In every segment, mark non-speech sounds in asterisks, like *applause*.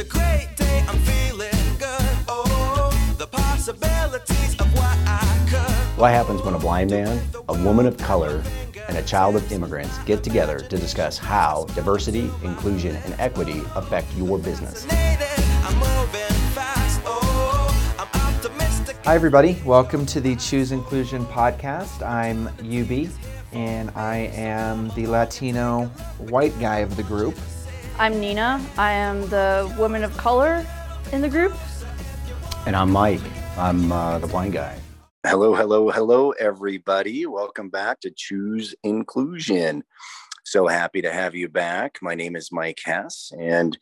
a great day, I'm feeling good. Oh, the possibilities of what I could. What happens when a blind man, a woman of color, and a child of immigrants get together to discuss how diversity, inclusion, and equity affect your business? I'm moving fast. Oh, I'm optimistic. Hi, everybody. Welcome to the Choose Inclusion podcast. I'm UB, and I am the Latino white guy of the group. I'm Nina. I am the woman of color in the group. And I'm Mike. I'm uh, the blind guy. Hello, hello, hello, everybody. Welcome back to Choose Inclusion. So happy to have you back. My name is Mike Hess, and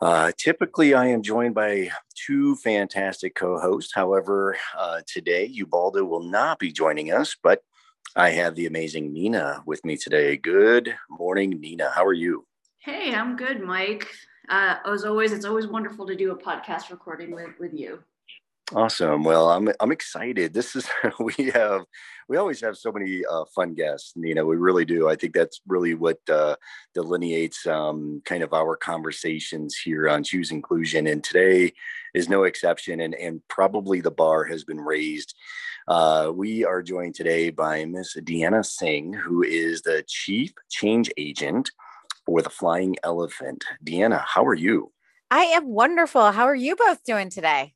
uh, typically I am joined by two fantastic co hosts. However, uh, today Ubaldo will not be joining us, but I have the amazing Nina with me today. Good morning, Nina. How are you? Hey, I'm good, Mike. Uh, as always, it's always wonderful to do a podcast recording with, with you. Awesome. Well, I'm I'm excited. This is *laughs* we have we always have so many uh, fun guests. Nina, we really do. I think that's really what uh, delineates um, kind of our conversations here on Choose Inclusion, and today is no exception. And and probably the bar has been raised. Uh, we are joined today by Miss Deanna Singh, who is the Chief Change Agent for the Flying Elephant. Deanna, how are you? I am wonderful. How are you both doing today?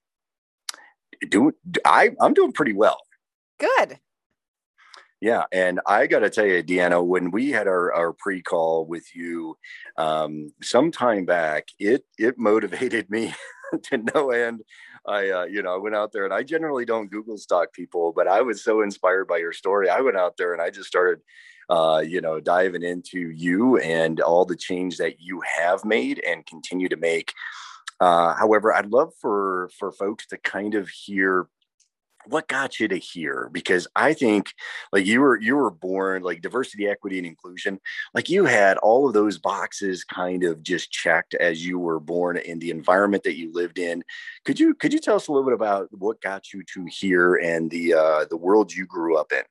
Do I? I'm doing pretty well. Good. Yeah, and I got to tell you, Deanna, when we had our, our pre-call with you um, some time back, it it motivated me *laughs* to no end. I, uh, you know, I went out there, and I generally don't Google stalk people, but I was so inspired by your story. I went out there and I just started, uh, you know, diving into you and all the change that you have made and continue to make. Uh, however, I'd love for for folks to kind of hear what got you to here because i think like you were you were born like diversity equity and inclusion. Like you had all of those boxes kind of just checked as you were born in the environment that you lived in. Could you could you tell us a little bit about what got you to here and the uh the world you grew up in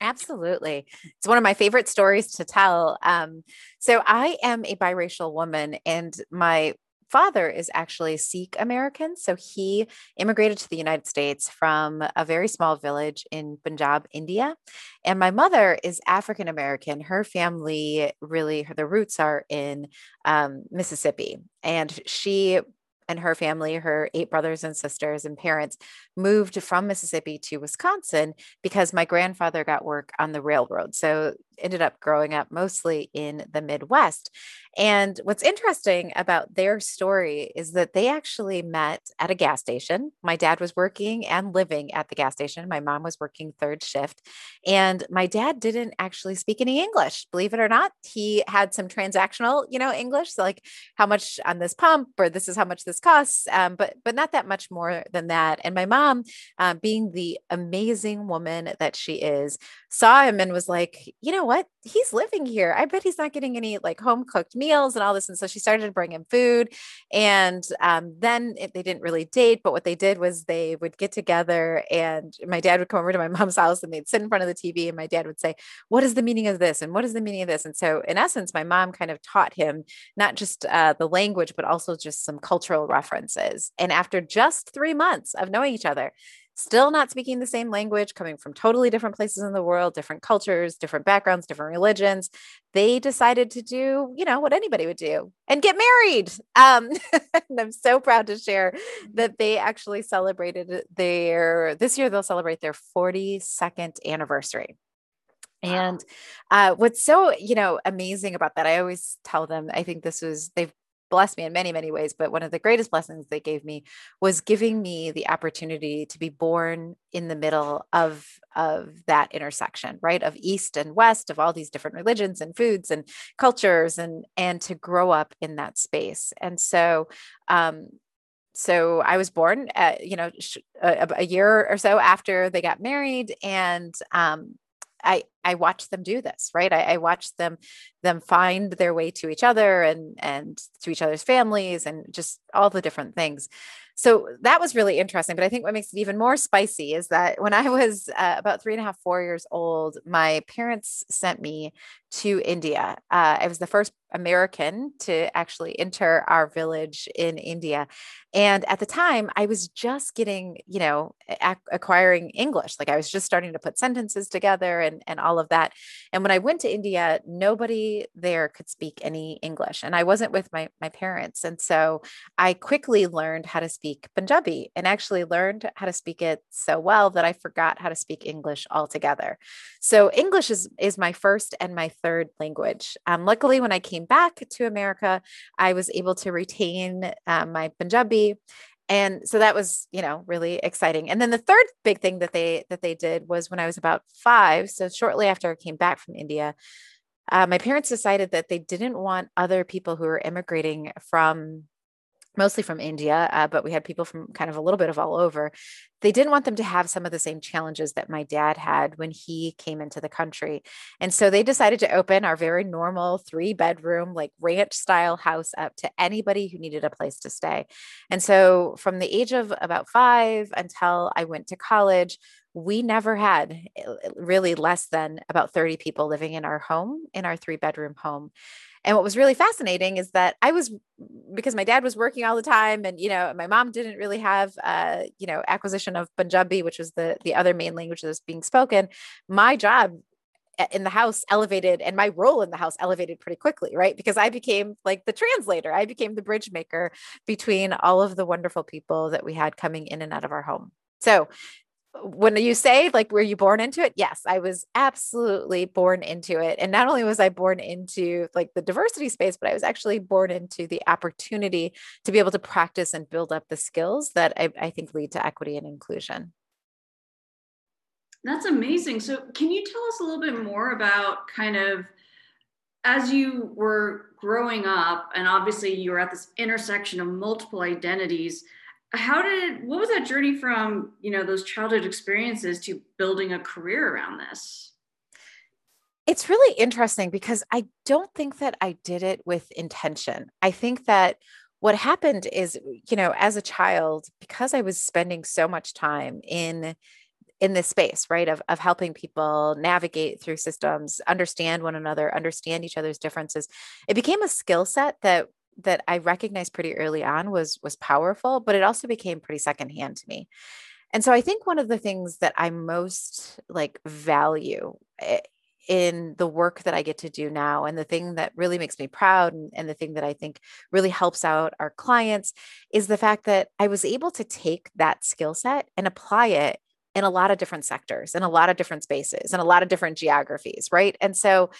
Absolutely. It's one of my favorite stories to tell. Um, so, I am a biracial woman, and my father is actually Sikh American. So he immigrated to the United States from a very small village in Punjab, India. And my mother is African American. Her family really, the roots are in um, Mississippi. And she and her family, her eight brothers and sisters and parents, moved from Mississippi to Wisconsin because my grandfather got work on the railroad. So ended up growing up mostly in the Midwest. And what's interesting about their story is that they actually met at a gas station. My dad was working and living at the gas station. My mom was working third shift. And my dad didn't actually speak any English, believe it or not. He had some transactional, you know, English, so like how much on this pump or this is how much this costs, um, but but not that much more than that. And my mom, uh, being the amazing woman that she is, saw him and was like, you know, know what? He's living here. I bet he's not getting any like home cooked meals and all this. And so she started to bring him food. And um, then it, they didn't really date, but what they did was they would get together and my dad would come over to my *laughs* mom's house and they'd sit in front of the TV and my dad would say, What is the meaning of this? And what is the meaning of this? And so, in essence, my mom kind of taught him not just uh, the language, but also just some cultural references. And after just three months of knowing each other, still not speaking the same language, coming from totally different places in the world, different cultures, different backgrounds, different religions, they decided to do, you know, what anybody would do and get married. Um, *laughs* and I'm so proud to share that they actually celebrated their, this year they'll celebrate their 42nd anniversary. And uh, what's so, you know, amazing about that, I always tell them, I think this was, they've blessed me in many, many ways. But one of the greatest blessings they gave me was giving me the opportunity to be born in the middle of, of that intersection, right? Of East and West, of all these different religions and foods and cultures, and and to grow up in that space. And so um, so I was born, at, you know, a, a, year or so after they got married, and um, I I watched them do this, right? I, I watched them them find their way to each other and and to each other's families and just all the different things. So that was really interesting. But I think what makes it even more spicy is that when I was uh, about three and a half, four years old, my parents sent me to India. Uh, I was the first American to actually enter our village in India. And at the time, I was just getting, you know, ac- acquiring English. Like I was just starting to put sentences together and, and all of that. And when I went to India, nobody there could speak any English. And I wasn't with my, my parents. And so I quickly learned how to speak Punjabi and actually learned how to speak it so well that I forgot how to speak English altogether. So English is, is my first and my third language. Um, luckily, when I came back to America, I was able to retain um, my Punjabi and so that was you know really exciting. And then the third big thing that they that they did was when i was about five so shortly after i came back from india uh, my parents decided that they didn't want other people who were immigrating from mostly from India, uh, but we had people from kind of a little bit of all over. They didn't want them to have some of the same challenges that my dad had when he came into the country. And so they decided to open our very normal three bedroom, like ranch style house up to anybody who needed a place to stay. And so from the age of about five until I went to college, we never had eh, really less than about 30 people living in our home, in our three bedroom home. And what was really fascinating is that I was because my dad was working all the time, and you know, my mom didn't really have, uh, you know, acquisition of Punjabi, which was the the other main language that was being spoken. My job in the house elevated and my role in the house elevated pretty quickly right because i became like the translator i became the bridge maker between all of the wonderful people that we had coming in and out of our home so when you say like were you born into it? Yes i was absolutely born into it. And not only was i born into like the diversity space but i was actually born into the opportunity to be able to practice and build up the skills that i, I think lead to equity and inclusion. That's amazing. So can you tell us a little bit more about kind of as you were growing up and obviously you were at this intersection of multiple identities how did what was that journey from you know those childhood experiences to building a career around this? It's really interesting because i don't think that i did it with intention. I think that what happened is you know as a child because i was spending so much time in in this space right of, of helping people navigate through systems understand one another understand each other's differences it became a skill set that that I recognized pretty early on was was powerful, but it also became pretty secondhand to me. And so I think one of the things that I most like value eh, in the work that I get to do now, and the thing that really makes me proud, and, and, the thing that I think really helps out our clients, is the fact that I was able to take that skill set and apply it in a lot of different sectors, in a lot of different spaces, in a lot of different geographies, right? And so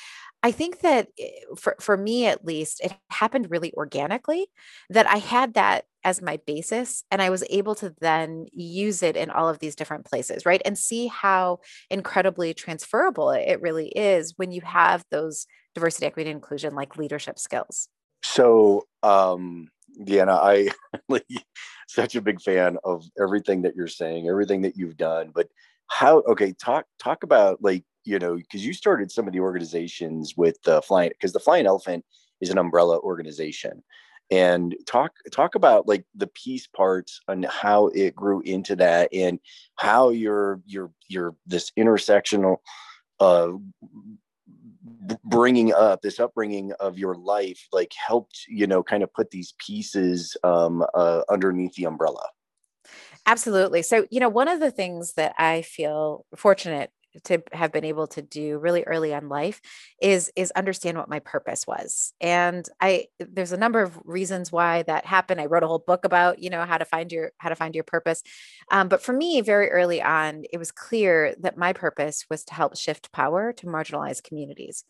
I think that eh, for, for me, at least, it happened really organically that I had that as my basis and I was able to then use it in all of these different places, right? And see how incredibly transferable it really is when you have those diversity, equity, and inclusion like leadership skills. So, um, Deanna, I *laughs* like such a big fan of everything that you're saying, everything that you've done. But how? Okay, talk talk about like you know, because you started some of the organizations with the flying, because the Flying Elephant is an umbrella organization, and talk talk about like the piece parts and how it grew into that, and how your your your this intersectional uh bringing up this upbringing of your life like helped you know kind of put these pieces um uh, underneath the umbrella Absolutely. So, you know, one of the things that I feel fortunate to have been able to do really early on life is is understand what my purpose was. And i there's a number of reasons why that happened. I wrote a whole book about you know how to find your how to find your purpose. Um, but for me very early on it was clear that my purpose was to help shift power to marginalized communities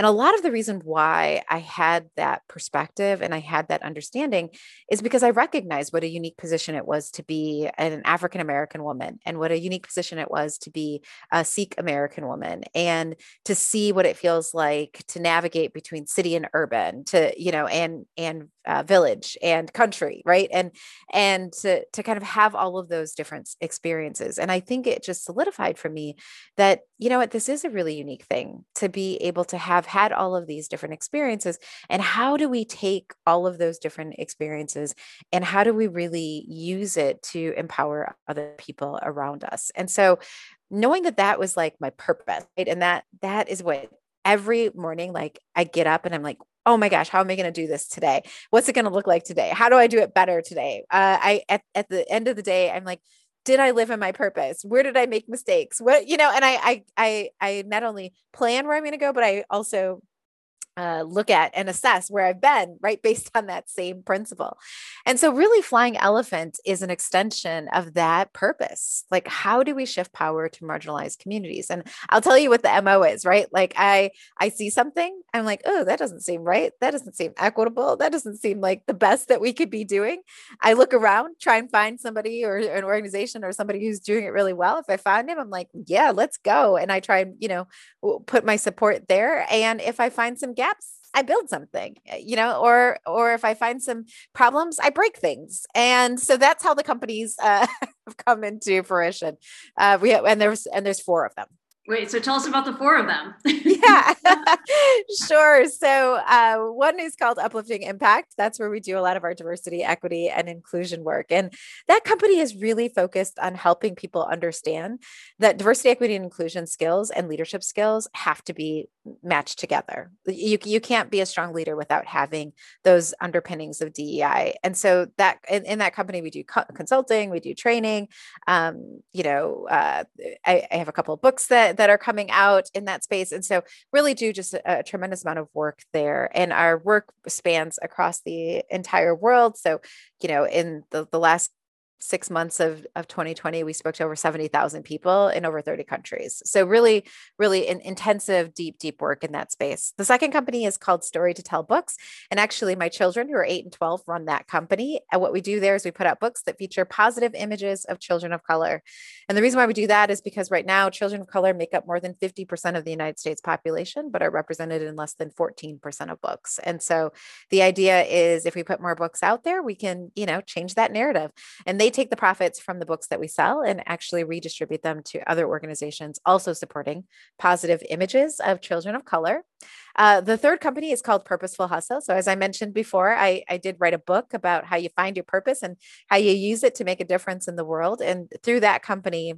and a lot of the reason why I had that perspective and I had that understanding is because I recognized what a unique position it was to be an African American woman and what a unique position it was to be a Sikh American woman and to see what it feels like to navigate between city and urban to, you know, and, and uh, village and country, right? And, and to, to kind of have all of those different experiences. And I think it just solidified for me that, you know what, this is a really unique thing to be able to have had all of these different experiences. And how do we take all of those different experiences and how do we really use it to empower other people around us? And so knowing that that was like my purpose, right? And that that is what every morning, like I get up and I'm like, oh my gosh, how am I going to do this today? What's it going to look like today? How do I do it better today? Uh, I at, at the end of the day, I'm like, did I live in my purpose? Where did I make mistakes? What you know? And I I I I not only plan where I'm going to go, but I also uh, look at and assess where I've been, right, *laughs* based on that same principle. And so, really, Flying Elephant is an extension of that purpose. Like, how do we shift power to marginalized communities? And I'll tell you what the MO is, right? Like, I I see something, I'm like, oh, that doesn't seem right. That doesn't seem equitable. That doesn't seem like the best that we could be doing. I look around, try and find somebody or an organization or somebody who's doing it really well. If I find him, I'm like, yeah, let's go. And I try and you know put my support there. And if I find some gaps, I build something, eh, you know, or or if I find some problems, I break things. And so that's how the companies uh, *laughs* have come into fruition. Uh, we have, and there's and there's four of them. Wait, so tell us about the four of them. yeah, *laughs* *laughs* sure. So uh, one is called Uplifting Impact. That's where we do a lot of our diversity, equity, and inclusion work. And that company is really focused on helping people understand that diversity, equity, and inclusion skills and leadership skills have to be matched together. You, you can't be a strong leader without having those underpinnings of DEI. And so that in, in that company, we do co- consulting, we do training. Um, you know, uh, I, I have a couple of books that that are coming out in that space. And so really do just a, a tremendous amount of work there. And our work spans across the entire world. So, you know, in the, the last six months of, of 2020, we spoke to over 70,000 people in over 30 countries. So, really, really an intensive, deep, deep work in that space. The second company is called Story to Tell Books. And actually, my children who are eight and 12 run that company. And what we do there is we put out books that feature positive images of children of color. And the reason why we do that is because right now, children of color make up more than 50% of the United States population, but are represented in less than 14% of books. And so, the idea is if we put more books out there, we can, you know, change that narrative. And take the profits from the books that we sell and actually redistribute them to other organizations also supporting positive images of children of color. Uh, the third company is called Purposeful Hustle. So, as I mentioned before, I, I did write a book about how you find your purpose and how you use it to make a difference in the world. And through that company,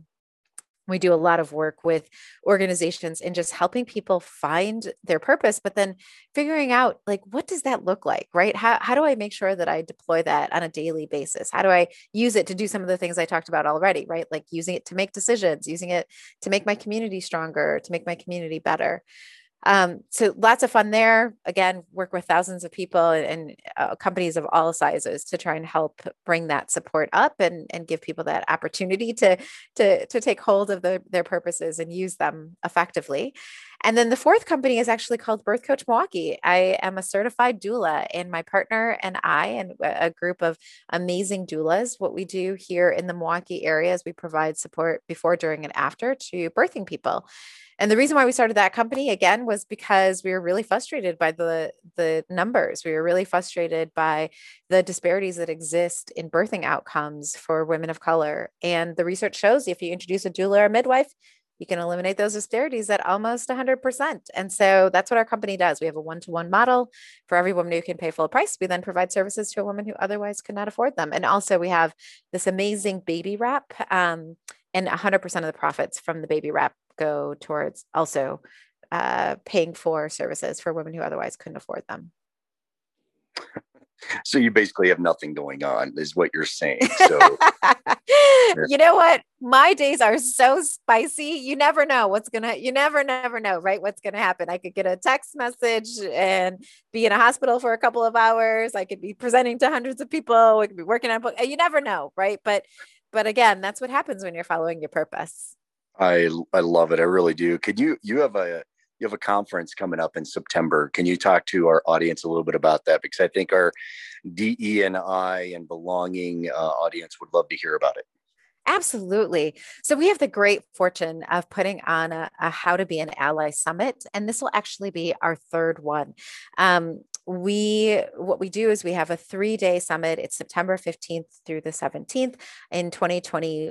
we do a lot of work with organizations in just helping people find their purpose but then figuring out like what does that look like right? How, how do i make sure that i deploy that on a daily basis? How do i use it to do some of the things i talked about already right? Like using it to make decisions using it to make my community stronger to make my community better um, so lots of fun there. Again, work with thousands of people and, uh, companies of all sizes to try and help bring that support up and, and give people that opportunity to, to, to take hold of the, their purposes and use them effectively. And then the fourth company is actually called Birth Coach Milwaukee. I am a certified doula, and my partner and I, and a group of amazing doulas, what we do here in the Milwaukee area is we provide support before, during, and after to birthing people. And the reason why we started that company again was because we were really frustrated by the the numbers. We were really frustrated by the disparities that exist in birthing outcomes for women of color. And the research shows if you introduce a doula or a midwife, you can eliminate those disparities at almost 100%. And so that's what our company does. We have a one to one model for every woman who can pay full price. We then provide services to a woman who otherwise could not afford them. And also, we have this amazing baby wrap. Um, and 100% of the profits from the baby wrap go towards also uh, paying for services for women who otherwise couldn't afford them. So you basically have nothing going on, is what you're saying. So *laughs* you know what? My days are so spicy. You never know what's gonna. You never, never know, right? What's gonna happen? I could get a text message and be in a hospital for a couple of hours. I could be presenting to hundreds of people. We could be working on book. You never know, right? But, but again, that's what happens when you're following your purpose. I I love it. I really do. Could you you have a you have a conference coming up in September. Can you talk to our audience a little bit about that? Because I think our DE and I and belonging uh, audience would love to hear about it. Absolutely. So, we have the great fortune of putting on a, a, How to Be an Ally Summit, and this will actually be our third one. Um, we what we do is we have a three day summit it's september 15th through the 17th in 2020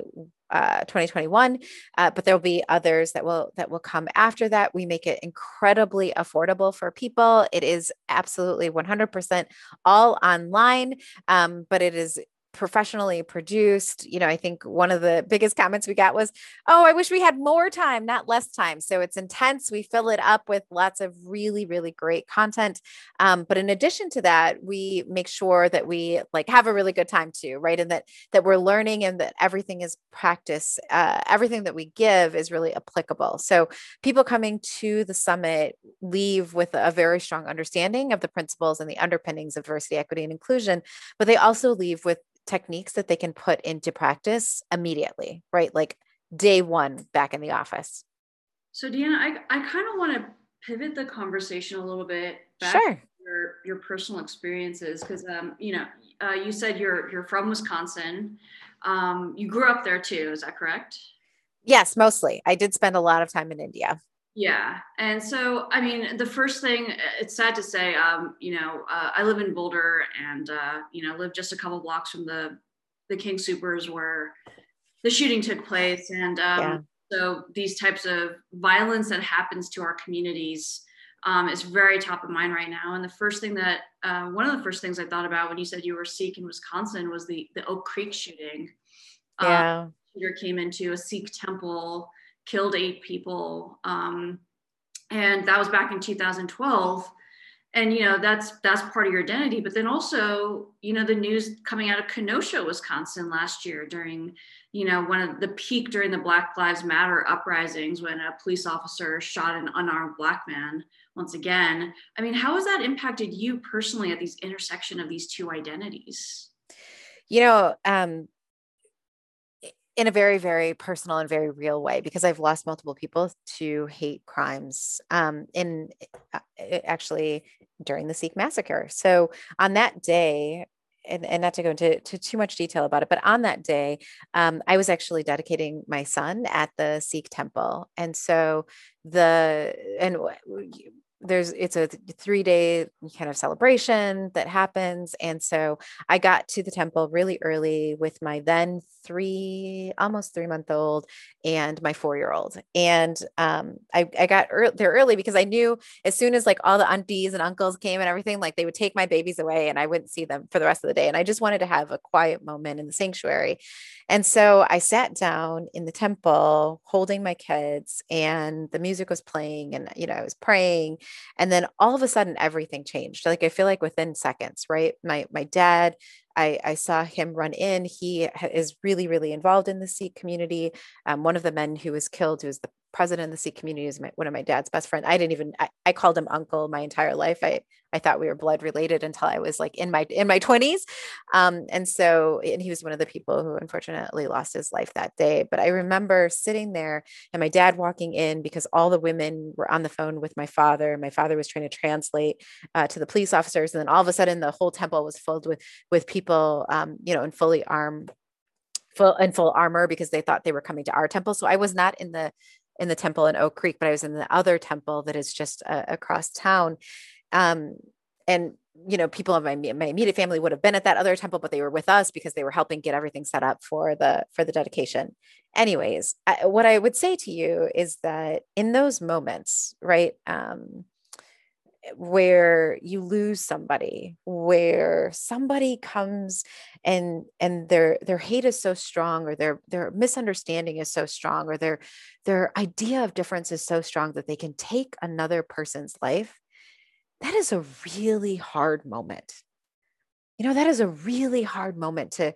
uh, 2021 uh, but there will be others that will that will come after that. We make it incredibly affordable for people. It is absolutely 100% all online um, but it is professionally produced. You know, I think one of the biggest comments we got was, "Oh, I wish we had more time, not less time." So it's intense. We fill it up with lots of really, really great content. Um, but in addition to that, we make sure that we like have a really good time too, right? And that that we're learning and that everything is practice. Uh, everything that we give is really applicable. So people coming to the summit leave with a very strong understanding of the principles and the underpinnings of diversity, equity, and inclusion, but they also leave with techniques that they can put into practice immediately, right? Like day one back in the office. So, Deanna, I, I kind of want to pivot the conversation a little bit back sure. to your, your personal experiences because, um, you know, uh, you said you're you're from Wisconsin. Um, you grew up there too. Is that correct? Yes, mostly. I did spend a lot of time in India. Yeah. And so, I mean, the first thing, it's sad to say, um, you know, uh, I live in Boulder and, uh, you know, live just a couple blocks from the, the King Soopers where the shooting took place. And um, yeah. so these types of violence that happens to our communities um, is very top of mind right now. And the first thing that, uh, one of the first things I thought about when you said you were Sikh in Wisconsin was the, the Oak Creek shooting. Um, yeah. shooter came into a Sikh temple killed eight people. Um, and that was back in 2012 and you know that's that's part of your identity. But then also you know the news coming out of kenosha wisconsin last year during you know one of the peak during the black lives matter uprisings when a police officer shot an unarmed black man once again. I mean how has that impacted you personally at these intersection of these two identities? You know um in a very very personal and very real way because i've lost multiple people to hate crimes um, in uh, actually during the sikh massacre. So on that day and, and not to go into to too much detail about it, but on that day, um, I was actually dedicating my son at the Sikh temple, and so the and there's it's a three day kind of celebration that happens and so i got to the temple really early with my then three almost three month old and my four year old and um, I, I got er- there early because i knew as soon as like all the aunties and uncles came and everything like they would take my babies away and i wouldn't see them for the rest of the day and i just wanted to have a quiet moment in the sanctuary and so i sat down in the temple holding my kids and the music was playing and you know i was praying and then all of a sudden everything changed like i feel like within seconds right my my dad I, I, saw him run in. He is really, really involved in the Sikh community. Um, one of the men who was killed, who was the president of the Sikh community, is my, one of my dad's best friends. I didn't even, I, I, called him uncle my entire life. I, I thought we were blood related until I was like in my, in my twenties. Um, and so, and he was one of the people who unfortunately lost his life that day. But I remember sitting there and my dad walking in because all the women were on the phone with my father. My father was trying to translate uh, to the police officers. And then all of a sudden the whole temple was filled with, with people, um, you know, in fully armed full in full armor because they thought they were coming to our temple. So I was not in the in the temple in Oak Creek, but I was in the other temple that is just uh, across town. Um, and you know, people of my my immediate family would have been at that other temple, but they were with us because they were helping get everything set up for the for the dedication. Anyways, I, what I would say to you is that in those moments, right, um, where you lose somebody where somebody comes and and their their hate is so strong or their their misunderstanding is so strong or their their idea of difference is so strong that they can take another person's life that is a really hard moment. You know that is a really hard moment to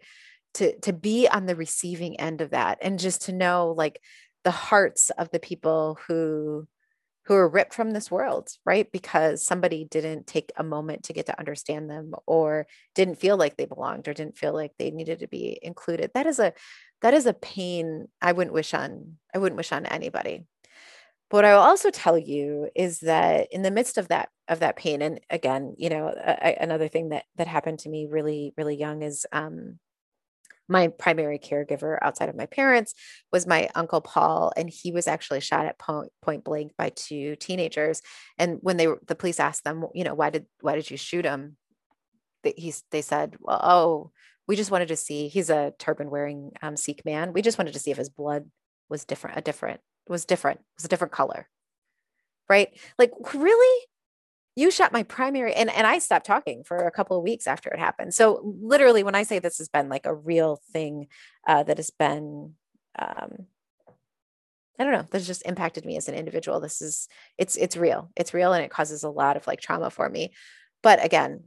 to to be on the receiving end of that and just to know like the hearts of the people who who are ripped from this world, right? Because somebody didn't take a moment to get to understand them or didn't feel like they belonged or didn't feel like they needed to be included. That is a that is a pain I wouldn't wish on I wouldn't wish on anybody. But what I will also tell you is that in the midst of that of that pain, and again, you know, another thing that that happened to me really really young is um, my primary caregiver outside of my parents was my uncle Paul, and he was actually shot at point, point blank by two teenagers. And when they the police asked them, you know, why did why did you shoot him? They, he's, they said, well, oh, we just wanted to see. He's a turban wearing um, Sikh man. We just wanted to see if his blood was different. A different was different. Was a different color, right? Like really, you shot my primary and and I stopped talking for a couple of weeks after it happened. So literally when I say this has been like a real thing uh, that has been um I don't know, that's just impacted me as an individual. This is it's it's real. It's real and it causes a lot of like trauma for me. But again,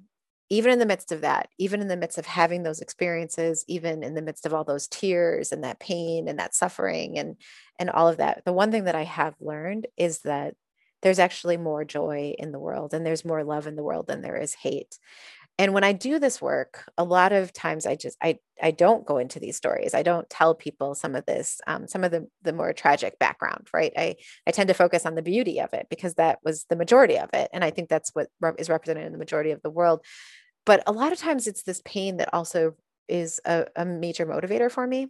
even in the midst of that, even in the midst of having those experiences, even in the midst of all those tears and that pain and that suffering and and all of that, the one thing that I have learned is that there's actually more joy in the world and there's more love in the world than there is hate. And when i do this work a lot of times i just i i don't go into these stories. I don't tell people some of this um, some of the the more tragic background right? I i tend to focus on the beauty of it because that was the majority of it and i think that's what is represented in the majority of the world. But a lot of times it's this pain that also is a, a major motivator for me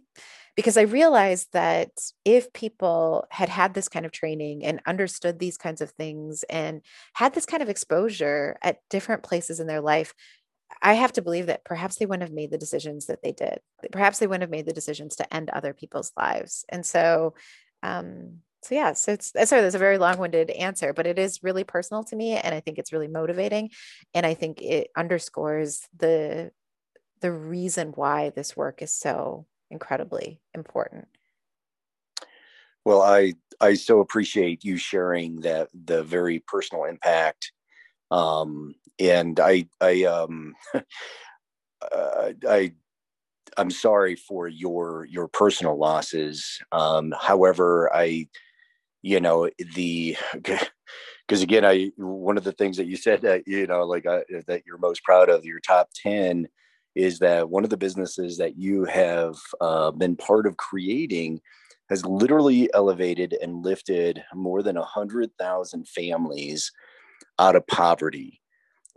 because I realized that if people had had this kind of training and understood these kinds of things and had this kind of exposure at different places in their life, I have to believe that perhaps they wouldn't have made the decisions that they did. Perhaps they wouldn't have made the decisions to end other people's lives. And so, um, so yeah, so it's sorry, that's a very long-winded answer, but it is really personal to me, and I think it's really motivating, and I think it underscores the the reason why this work is so incredibly important. Well, I I so appreciate you sharing that the very personal impact, um, and I I um, *laughs* uh, I I'm sorry for your your personal losses. Um, however, I you know the *laughs* because again I one of the things that you said that you know like uh, that you're most proud of your top ten is that one of the businesses that you have uh, been part of creating has literally elevated and lifted more than 100,000 families out of poverty.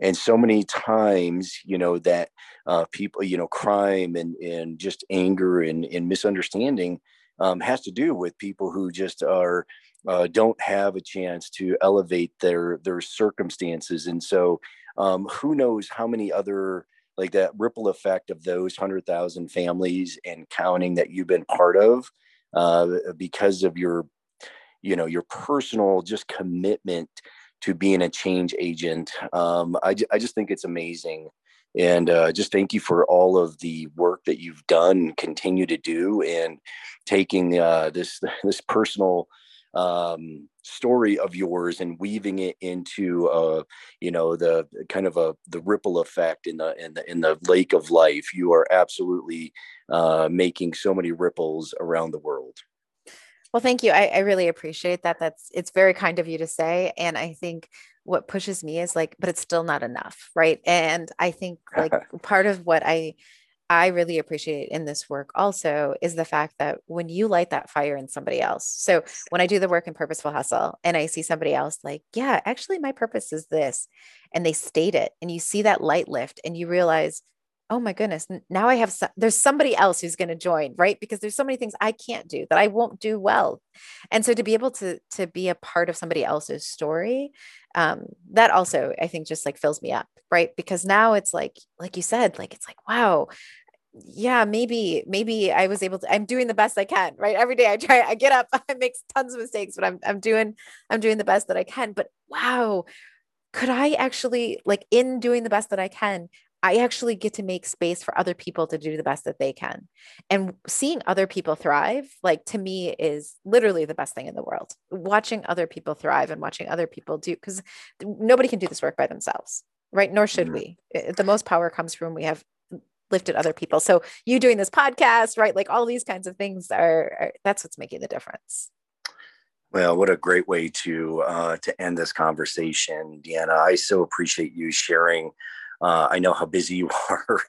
And so many times, you know, that uh, people, you know, crime and, and just anger and, and misunderstanding um, has to do with people who just are uh, don't have a chance to elevate their their circumstances. And so, um, who knows how many other like that ripple effect of those 100,000 families and counting that you've been part of uh, because of your, you know, your personal just commitment to being a change agent. Um, I, I just think it's amazing. And uh, just thank you for all of the work that you've done, continue to do, and taking uh, this *laughs* this personal um, story of yours and weaving it into uh, you know the kind of a the ripple effect in the in the in the lake of life. You are absolutely uh, making so many ripples around the world. Well thank you. I, I really appreciate that. That's it's very kind of you to say and i think what pushes me is like but it's still not enough right? And i think like *laughs* part of what i I really appreciate in this work also is the fact that when you light that fire in somebody else. So when I do the work in Purposeful Hustle and I see somebody else like, yeah, actually, my purpose is this, and they state it, and you see that light lift, and you realize, oh my goodness, now I have, there's somebody else who's going to join, right? Because there's so many things I can't do that I won't do well. And so to be able to, to be a part of somebody else's story, um, that also, I think just like fills me up, right? Because now it's like, like you said, like, it's like, wow, yeah maybe maybe i was able to i'm doing the best i can right every day i try i get up *laughs* i make tons of mistakes but i'm i'm doing i'm doing the best that i can but wow could i actually like in doing the best that i can i actually get to make space for other people to do the best that they can and seeing other people thrive like to me is literally the best thing in the world watching other people thrive and watching other people do because nobody can do this work by themselves right nor should we the most power comes from we have lifted other people. So you doing this podcast, right? Like all these kinds of things are, are that's what's making the difference. Well, what a great way to uh, to end this conversation, Deanna. I so appreciate you sharing. Uh, I know how busy *laughs* you are,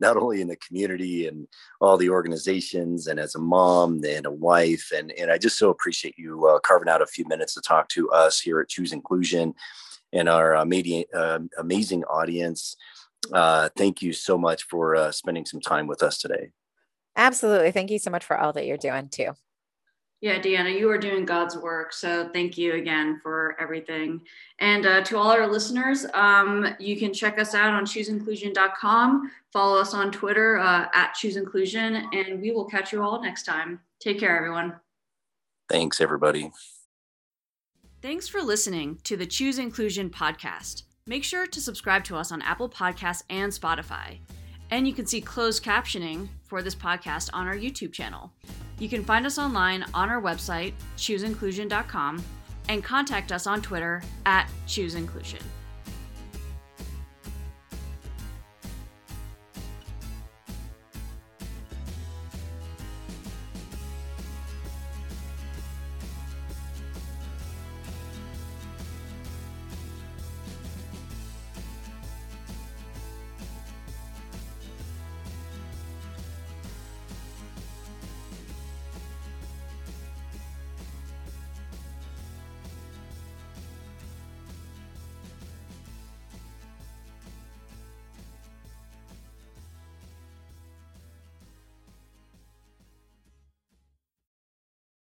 not only in the community and all the organizations, and as a mom and a wife, and and I just so appreciate you uh, carving out a few minutes to talk to us here at Choose Inclusion and our media, uh, amazing audience uh, thank you so much for uh, spending some time with us today. Absolutely. Thank you so much for all that you're doing too. Yeah, Deanna, you are doing God's work. So thank you again for everything. And uh, to all our listeners, um, you can check us out on chooseinclusion.com. Follow us on Twitter uh, at chooseinclusion, and we will catch you all next time. Take care, everyone. Thanks, everybody. Thanks for listening to the Choose Inclusion podcast. Make sure to subscribe to us on Apple Podcasts and Spotify. And you can see closed captioning for this podcast on our YouTube channel. You can find us online on our website, chooseinclusion.com, and contact us on Twitter at chooseinclusion.